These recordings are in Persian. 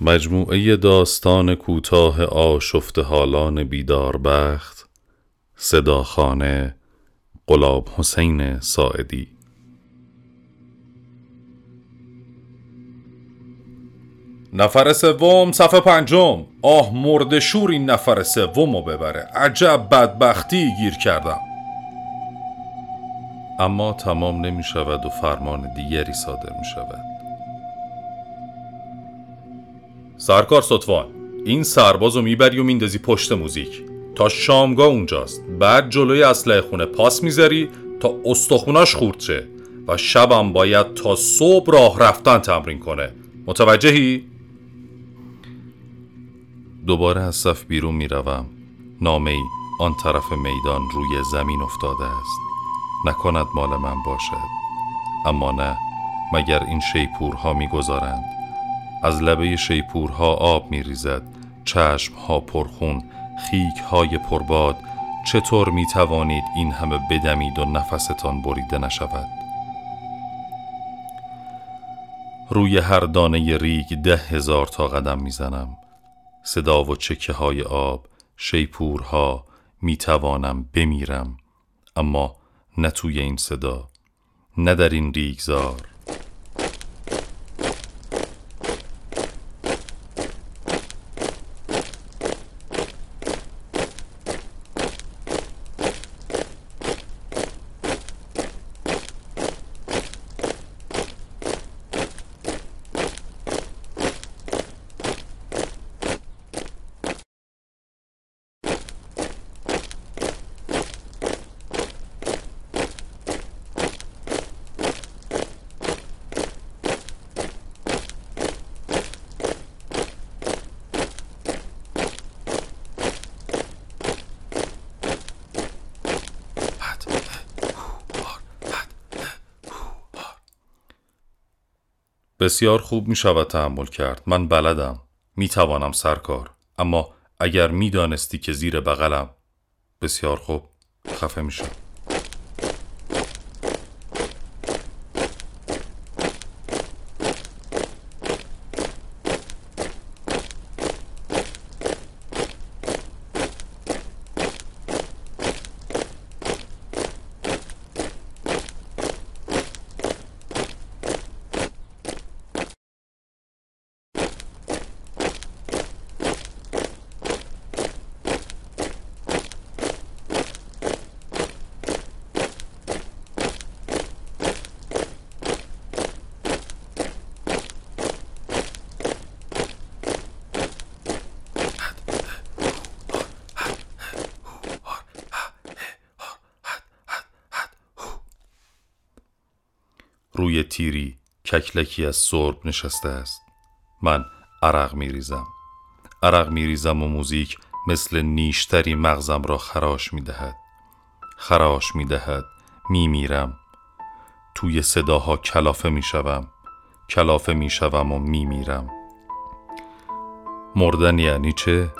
مجموعه داستان کوتاه آشفت حالان بیدار بخت صداخانه قلاب حسین ساعدی. نفر سوم صفحه پنجم. آه مرد شور این نفر سوم رو ببره. عجب بدبختی گیر کردم. اما تمام نمی شود و فرمان دیگری صادر می شود سرکار سطفان این سرباز رو می‌بری و میندازی پشت موزیک. تا شامگاه اونجاست. بعد جلوی اسلحه خونه پاس می‌ذاری تا استخوناش خورد شه. و شبم باید تا صبح راه رفتن تمرین کنه. متوجهی؟ دوباره از صف بیرون می‌روم. نامه ای آن طرف میدان روی زمین افتاده است. نکند مال من باشد. اما نه مگر این شیپورها می‌گذارند؟ از لبه شیپورها آب میریزد. چشمها پرخون خیک های پرباد. چطور می توانید این همه بدمید و نفستان بریده نشود؟ روی هر دانه ریگ ده هزار تا قدم می‌زنم. صدا و چکه های آب شیپورها می توانم بمیرم. اما نه توی این صدا نه در این ریگزار. بسیار خوب می شود تحمل کرد. من بلدم. می توانم سرکار. اما اگر می دانستی که زیر بغلم. بسیار خوب. خفه می شد. روی تیری ککلکی از سرب نشسته است. من عرق می ریزم عرق می ریزم و موزیک مثل نیشتری مغزم را خراش می دهد خراش می دهد می میرم توی صداها کلافه می شوم کلافه می شوم و می میرم مردن یعنی چه؟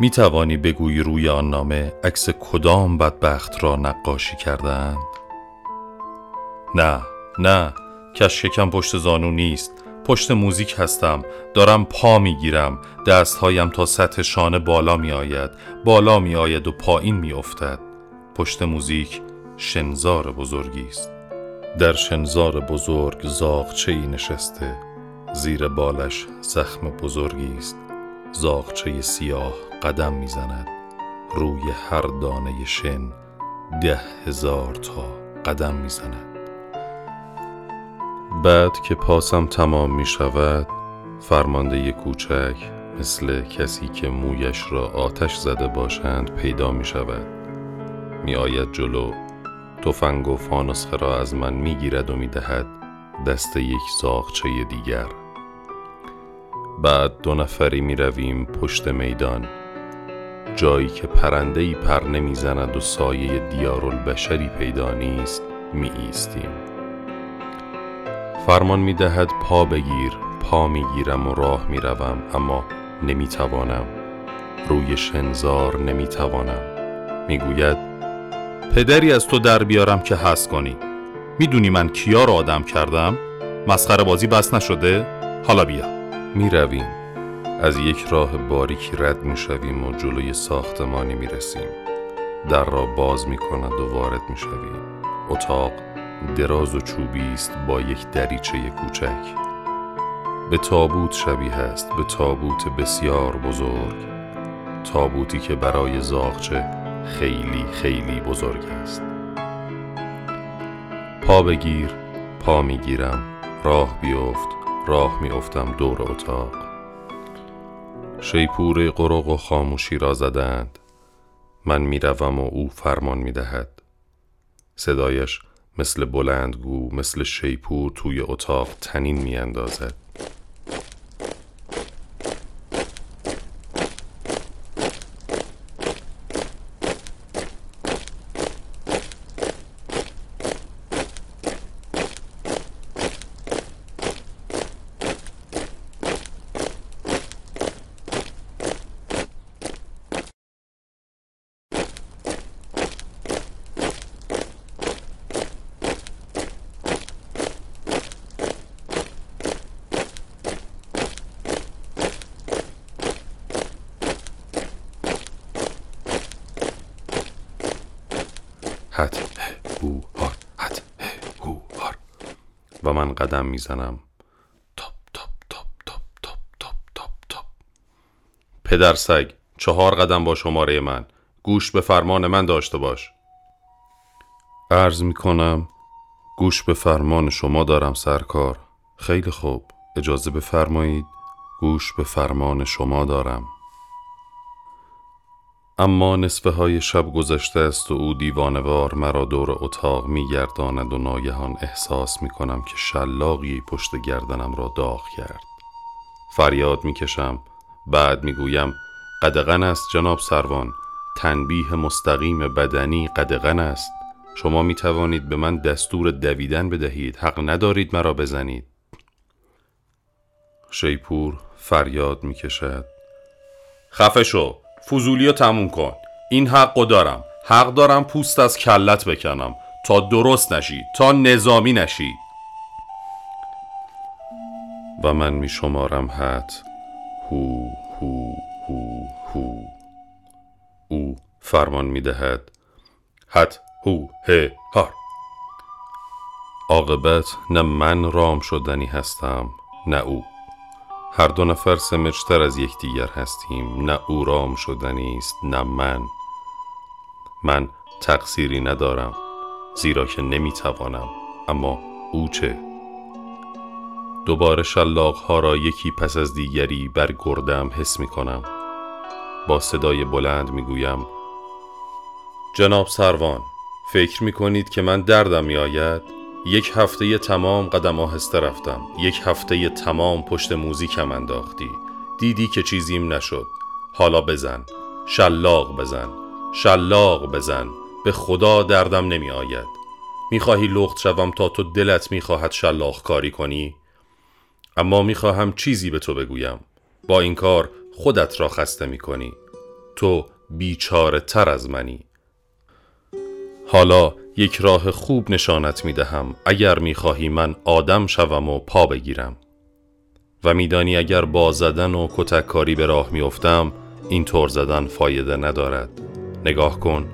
می بگویی روی آن نامه عکس کدام بدبخت را نقاشی کردند؟ نه نه کشکم پشت زانو نیست پشت موزیک هستم دارم پا می‌گیرم دستهایم تا سطح شانه بالا می آید بالا می آید و پایین می افتد پشت موزیک شنزار بزرگی است. در شنزار بزرگ زاغچه ای نشسته زیر بالش زخم بزرگی است. زاغچه سیاه قدم می‌زند روی هر دانه شن ده هزار تا قدم می‌زند. بعد که پاسم تمام می شود فرمانده کوچک مثل کسی که مویش را آتش زده باشند پیدا می شود. می آید جلو. تفنگ و فانوسخه را از من می گیرد و می دهد دست یک زاغچه دیگر. بعد دو نفری می رویم پشت میدان. جایی که پرنده ای پر نمی‌زند و سایه دیارالبشری پیدا نیست می ایستیم. فرمان می دهد پا بگیر پا می گیرم و راه می روم اما نمی توانم روی شنزار نمی توانم می گوید پدری از تو در بیارم که هست کنی. می‌دونی من کیا رو آدم کردم؟ مسخره بازی بس نشده؟ حالا بیا. می رویم از یک راه باریکی رد می شویم و جلوی ساختمانی می رسیم در را باز می کند و وارد می شویم اتاق دراز و چوبی است با یک دریچه کوچک. به تابوت شبیه است به تابوت بسیار بزرگ. تابوتی که برای زاغچه خیلی خیلی بزرگ است. پا بگیر پا می‌گیرم راه بیفت راه میافتم دور اتاق. شیپور قرق و خاموشی را زدند. من می‌روم و او فرمان می‌دهد. صدایش مثل بلندگو مثل شیپور توی اتاق تنین میاندازد. هت هو هار هت هو هار. و من قدم می‌زنم. تاپ تاپ تاپ تاپ تاپ تاپ تاپ تاپ. پدر سگ چهار قدم با شماره من. گوش به فرمان من داشته باش. عرض می کنم گوش به فرمان شما دارم سرکار. خیلی خوب. اجازه بفرمایید گوش به فرمان شما دارم. اما نصفه های شب گذشته است و او دیوانوار مرا دور اتاق می گرداند و ناگهان احساس می کنم که شلاقی پشت گردنم را داغ کرد. فریاد می کشم بعد می گویم قدغن است جناب سروان. تنبیه مستقیم بدنی قدغن است. شما می توانید به من دستور دویدن بدهید. حق ندارید مرا بزنید. شیپور فریاد می کشد خفه شو. فضولی تموم کن. این حقو دارم. حق دارم پوست از کلت بکنم. تا درست نشی. تا نظامی نشی. و من می شمارم حت هو هو هو هو. او فرمان می دهد حت هو ه هار. عاقبت نه من رام شدنی هستم نه او. هر دو نفر سمجتر از یکدیگر هستیم. نه او رام شدنی است نه من. من تقصیری ندارم زیرا که نمی‌توانم. اما او چه؟ دوباره شلاق ها را یکی پس از دیگری بر گردم حس می کنم با صدای بلند می گویم جناب سروان فکر می کنید که من دردم می آید یک هفته تمام قدم آهسته رفتم. یک هفته تمام پشت موزیکم انداختی. دیدی که چیزیم نشد. حالا بزن. شلاق بزن. شلاق بزن. به خدا دردم نمی آید می‌خواهی لخت شوم تا تو دلت می‌خواهد شلاق کاری کنی؟ اما می‌خواهم چیزی به تو بگویم. با این کار خودت را خسته می‌کنی. تو بیچاره تر از منی. حالا یک راه خوب نشانت می دهم اگر می خواهی من آدم شوم و پا بگیرم. و میدانی اگر با زدن و کتککاری به راه میافتم این طور زدن فایده ندارد. نگاه کن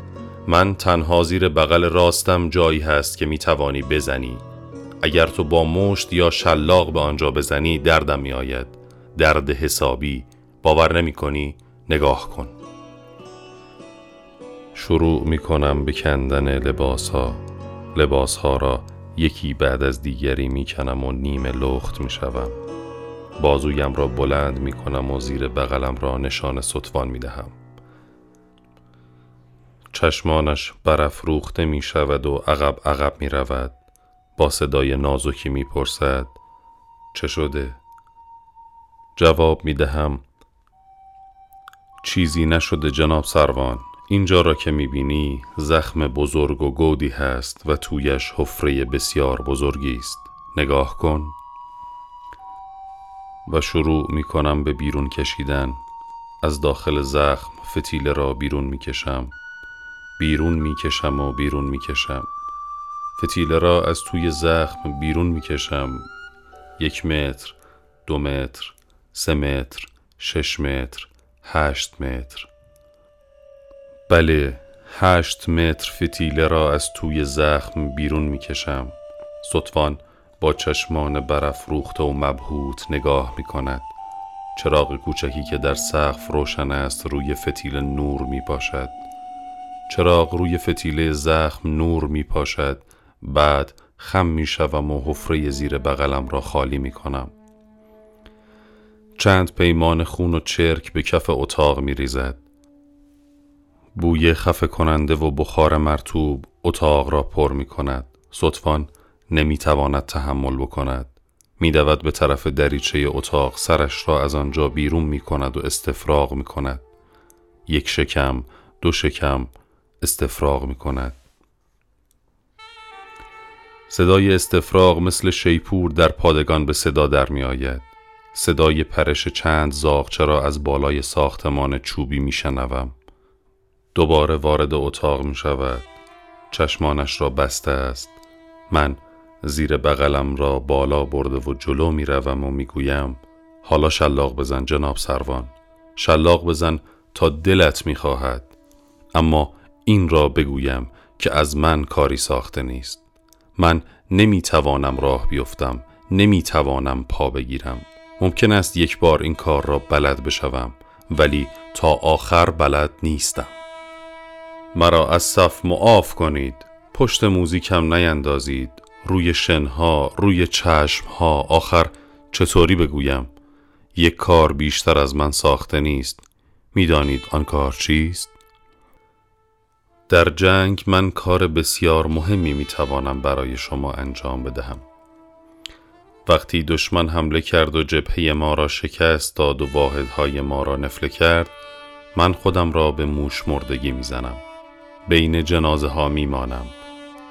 من تنها زیر بغل راستم جایی هست که می توانی بزنی. اگر تو با مشت یا شلاق به آنجا بزنی دردم می آید درد حسابی باور نمی کنی نگاه کن. شروع می کنم به کندن لباس ها لباس ها را یکی بعد از دیگری می کنم و نیمه لخت می شوم بازویم را بلند می کنم و زیر بغلم را نشان سطفان می دهم چشمانش برافروخته می شود و عقب عقب می رود با صدای نازکی می پرسد چه شده؟ جواب می دهم چیزی نشده جناب سروان. اینجا را که می بینی زخم بزرگ و گودی هست و تویش حفره بسیار بزرگی است. نگاه کن. و شروع می کنم به بیرون کشیدن. از داخل زخم فتیله را بیرون می کشم بیرون می کشم و بیرون می کشم فتیله را از توی زخم بیرون می کشم یک متر دو متر سه متر شش متر هشت متر. بله هشت متر فتیله را از توی زخم بیرون می کشم سطفان با چشمان برافروخته و مبهوت نگاه می کند چراغ کوچکی که در سقف روشن است روی فتیله نور می پاشد چراغ روی فتیله زخم نور می پاشد بعد خم می شوم و حفره زیر بغلم را خالی می کنم چند پیمان خون و چرک به کف اتاق می ریزد بوی خفه کننده و بخار مرتوب اتاق را پر می کند صدفان نمی تواند تحمل بکند می دود به طرف دریچه اتاق سرش را از آنجا بیرون می کند و استفراغ می کند یک شکم دو شکم استفراغ می کند صدای استفراغ مثل شیپور در پادگان به صدا در می آید. صدای پرش چند زاغچه را از بالای ساختمان چوبی می شنوم. دوباره وارد اتاق می شود. چشمانش را بسته است. من زیر بغلم را بالا برده و جلو می روم و می گویم حالا شلاق بزن جناب سروان. شلاق بزن تا دلت می خواهد. اما این را بگویم که از من کاری ساخته نیست. من نمی توانم راه بیفتم نمی توانم پا بگیرم ممکن است یک بار این کار را بلد بشوم ولی تا آخر بلد نیستم مرا از صف معاف کنید. پشت موزیکم نیندازید. روی شنها روی چشمها. آخر چطوری بگویم؟ یک کار بیشتر از من ساخته نیست. می‌دانید آن کار چیست؟ در جنگ من کار بسیار مهمی می توانم برای شما انجام بدهم. وقتی دشمن حمله کرد و جبهه ما را شکست داد و واحدهای ما را نفله کرد من خودم را به موش مردگی می‌زنم. بین جنازه ها می مانم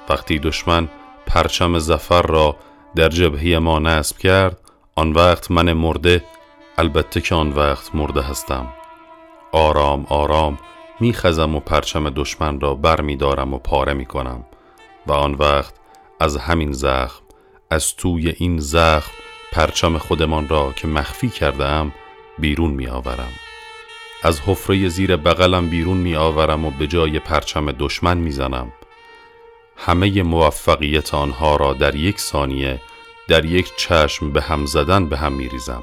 وقتی دشمن پرچم زفر را در جبهه ما نصب کرد آن وقت من مرده البته که آن وقت مرده هستم. آرام آرام میخزم و پرچم دشمن را بر می دارم و پاره می کنم و آن وقت از همین زخم از توی این زخم پرچم خودمان را که مخفی کردم بیرون می آورم از حفره زیر بغلم بیرون می آورم و به جای پرچم دشمن می زنم همه موفقیت آنها را در یک ثانیه در یک چشم به هم زدن به هم می ریزم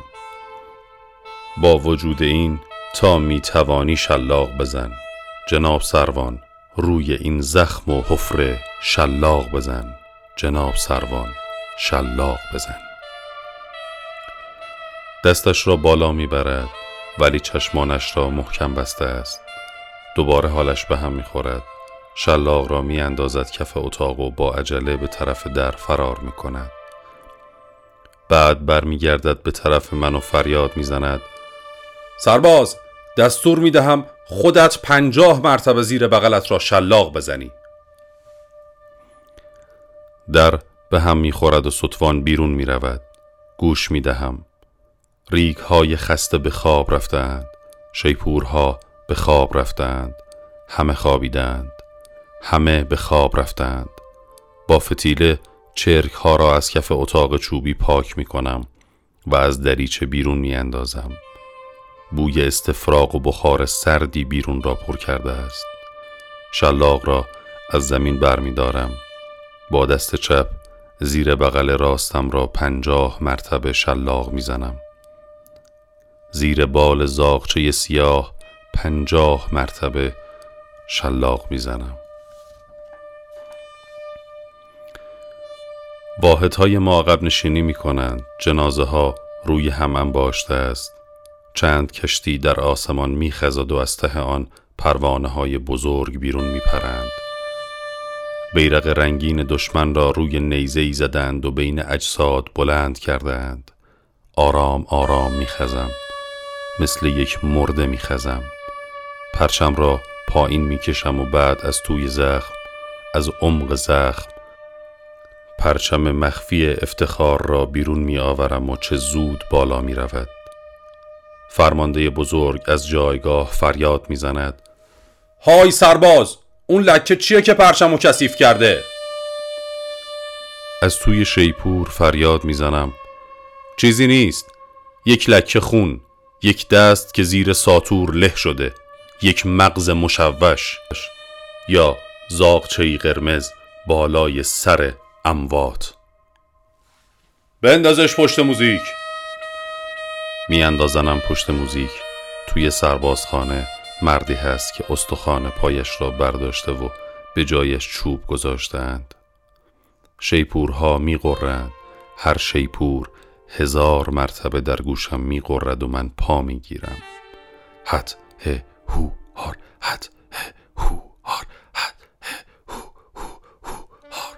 با وجود این تا می توانی شلاق بزن. جناب سروان روی این زخم و حفره شلاق بزن. جناب سروان شلاق بزن. دستش را بالا می‌برد. ولی چشمانش را محکم بسته است. دوباره حالش به هم می‌خورد. شلاق را میاندازد کف اتاق و با عجله به طرف در فرار می‌کند. بعد برمیگردد به طرف من و فریاد می‌زند. سرباز دستور می‌دهم خودت پنجاه مرتبه زیر بغلت را شلاق بزنی. در به هم می‌خورد و سطفان بیرون می‌رود. گوش می‌دهم. ریگ های خسته به خواب رفتند شیپورها به خواب رفتند همه خوابیدند همه به خواب رفتند. با فتیله چرک ها را از کف اتاق چوبی پاک می کنم و از دریچه بیرون می اندازم. بوی استفراغ و بخار سردی بیرون را پر کرده است. شلاق را از زمین برمیدارم. با دست چپ زیر بغل راستم را پنجاه مرتبه شلاق می‌زنم. زیر بال زاغچه سیاه پنجاه مرتبه شلاق می‌زنم. واحدهای ما عقب نشینی می کنند جنازه ها روی هم انباشته است. چند کشتی در آسمان میخزد و از ته آن پروانه های بزرگ بیرون میپرند. بیرق رنگین دشمن را روی نیزه زدند و بین اجساد بلند کردند. آرام آرام میخزم. مثل یک مرده میخزم. پرچم را پایین می‌کشم و بعد از توی زخم از عمق زخم. پرچم مخفی افتخار را بیرون می آورم و چه زود بالا می رود. فرمانده بزرگ از جایگاه فریاد می زند های سرباز اون لکه چیه که پرچم و کثیف کرده؟ از توی شیپور فریاد می‌زنم. چیزی نیست. یک لکه خون. یک دست که زیر ساتور له شده یک مغز مشوش یا زاغچهی قرمز بالای سر اموات. بندازش پشت موزیک. میاندازنم پشت موزیک. توی سربازخانه مردی هست که استخوان پایش را برداشته و به جایش چوب گذاشتند. شیپورها میقرند هر شیپور هزار مرتبه در گوشم میقرد و من پا می‌گیرم. حت هو هار. حت هو هار. حت ه هو هو هار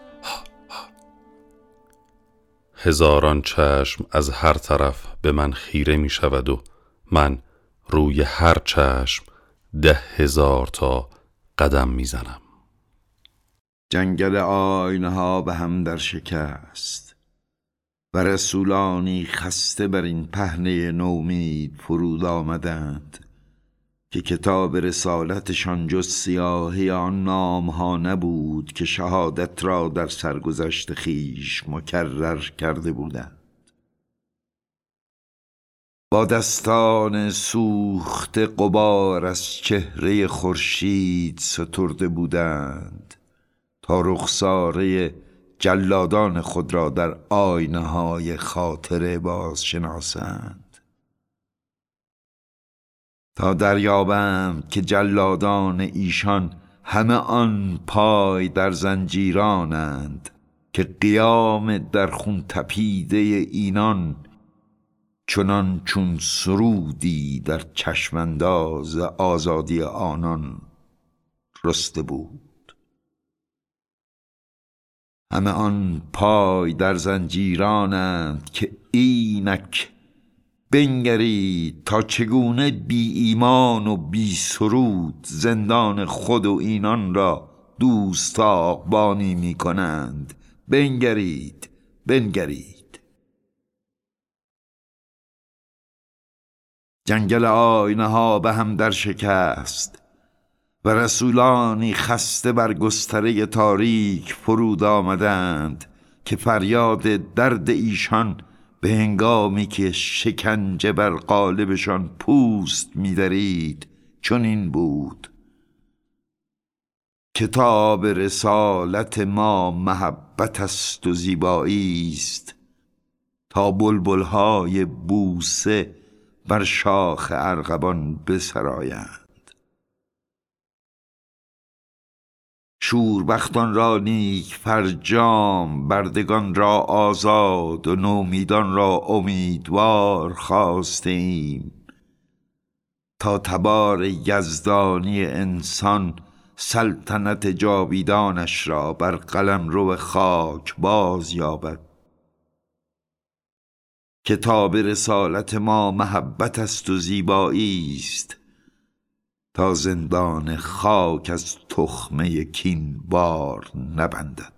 هزاران چشم از هر طرف به من خیره می شود و من روی هر چشم ده هزار تا قدم می‌زنم. جنگل آینه به هم در شکست. و رسولانی خسته بر این پهنه نومید فرود آمدند که کتاب رسالتشان جز سیاهی آن نام ها نبود که شهادت را در سرگذشت خیش مکرر کرده بودند. با دستان سوخت قبار از چهره خورشید سترده بودند تا رخساره جلادان خود را در آینه های خاطره باز شناسند تا دریابند که جلادان ایشان همه آن پای در زنجیرانند که قیام در خون تپیده اینان چنان چون سرودی در چشمانداز آزادی آنان رسته بود. همه آن پای در زنجیرانند که اینک بنگرید تا چگونه بی ایمان و بی سرود زندان خود و اینان را دوستاقبانی می کنند. بنگرید بنگرید. جنگل آینه ها به هم در شکست. و رسولانی خسته بر گستره تاریک فرود آمدند که فریاد درد ایشان به هنگامی که شکنجه بر قالبشان پوست میدرید چون این بود. کتاب رسالت ما محبت است و زیبایی است. تا بلبلهای بوسه بر شاخ ارغبان بسرایند. شوربختان را نیک فرجام بردگان را آزاد و نومیدان را امیدوار خواستیم. تا تبار یزدانی انسان سلطنت جاویدانش را بر قلم رو خاک باز یابد. کتاب رسالت ما محبت است و زیبایی است زندان خاک از تخمه کین بار نبندد.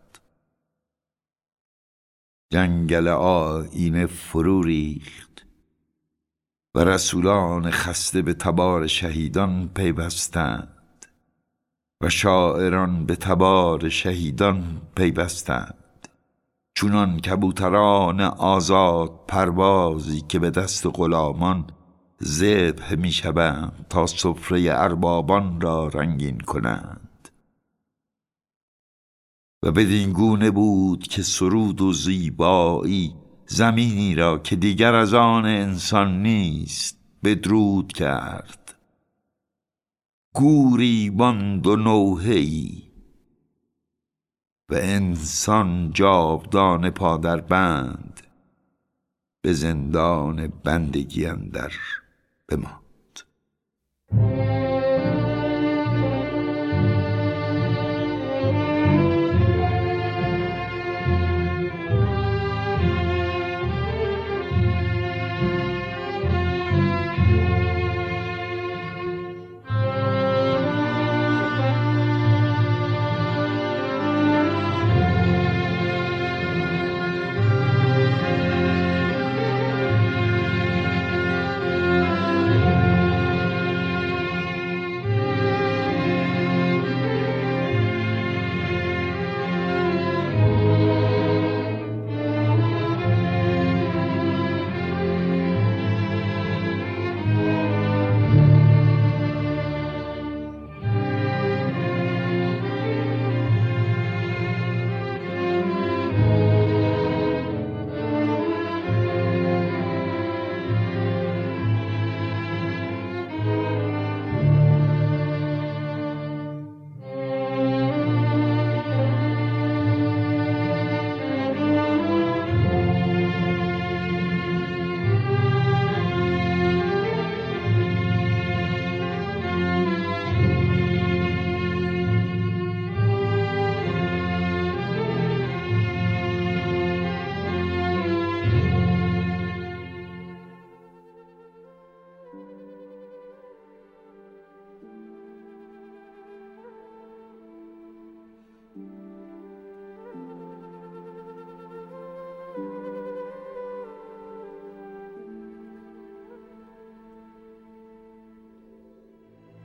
جنگل آینه فرو ریخت و رسولان خسته به تبار شهیدان پیوستند و شاعران به تبار شهیدان پیوستند. چونان کبوتران آزاد پروازی که به دست غلامان ذبح می شوند تا سفره اربابان را رنگین کنند. و بدین گونه بود که سرود و زیبایی زمینی را که دیگر از آن انسان نیست بدرود کرد. گوری باند و نوحه‌ای و انسان جاودان پادر بند به زندان بندگی اندر بماند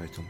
davet olun.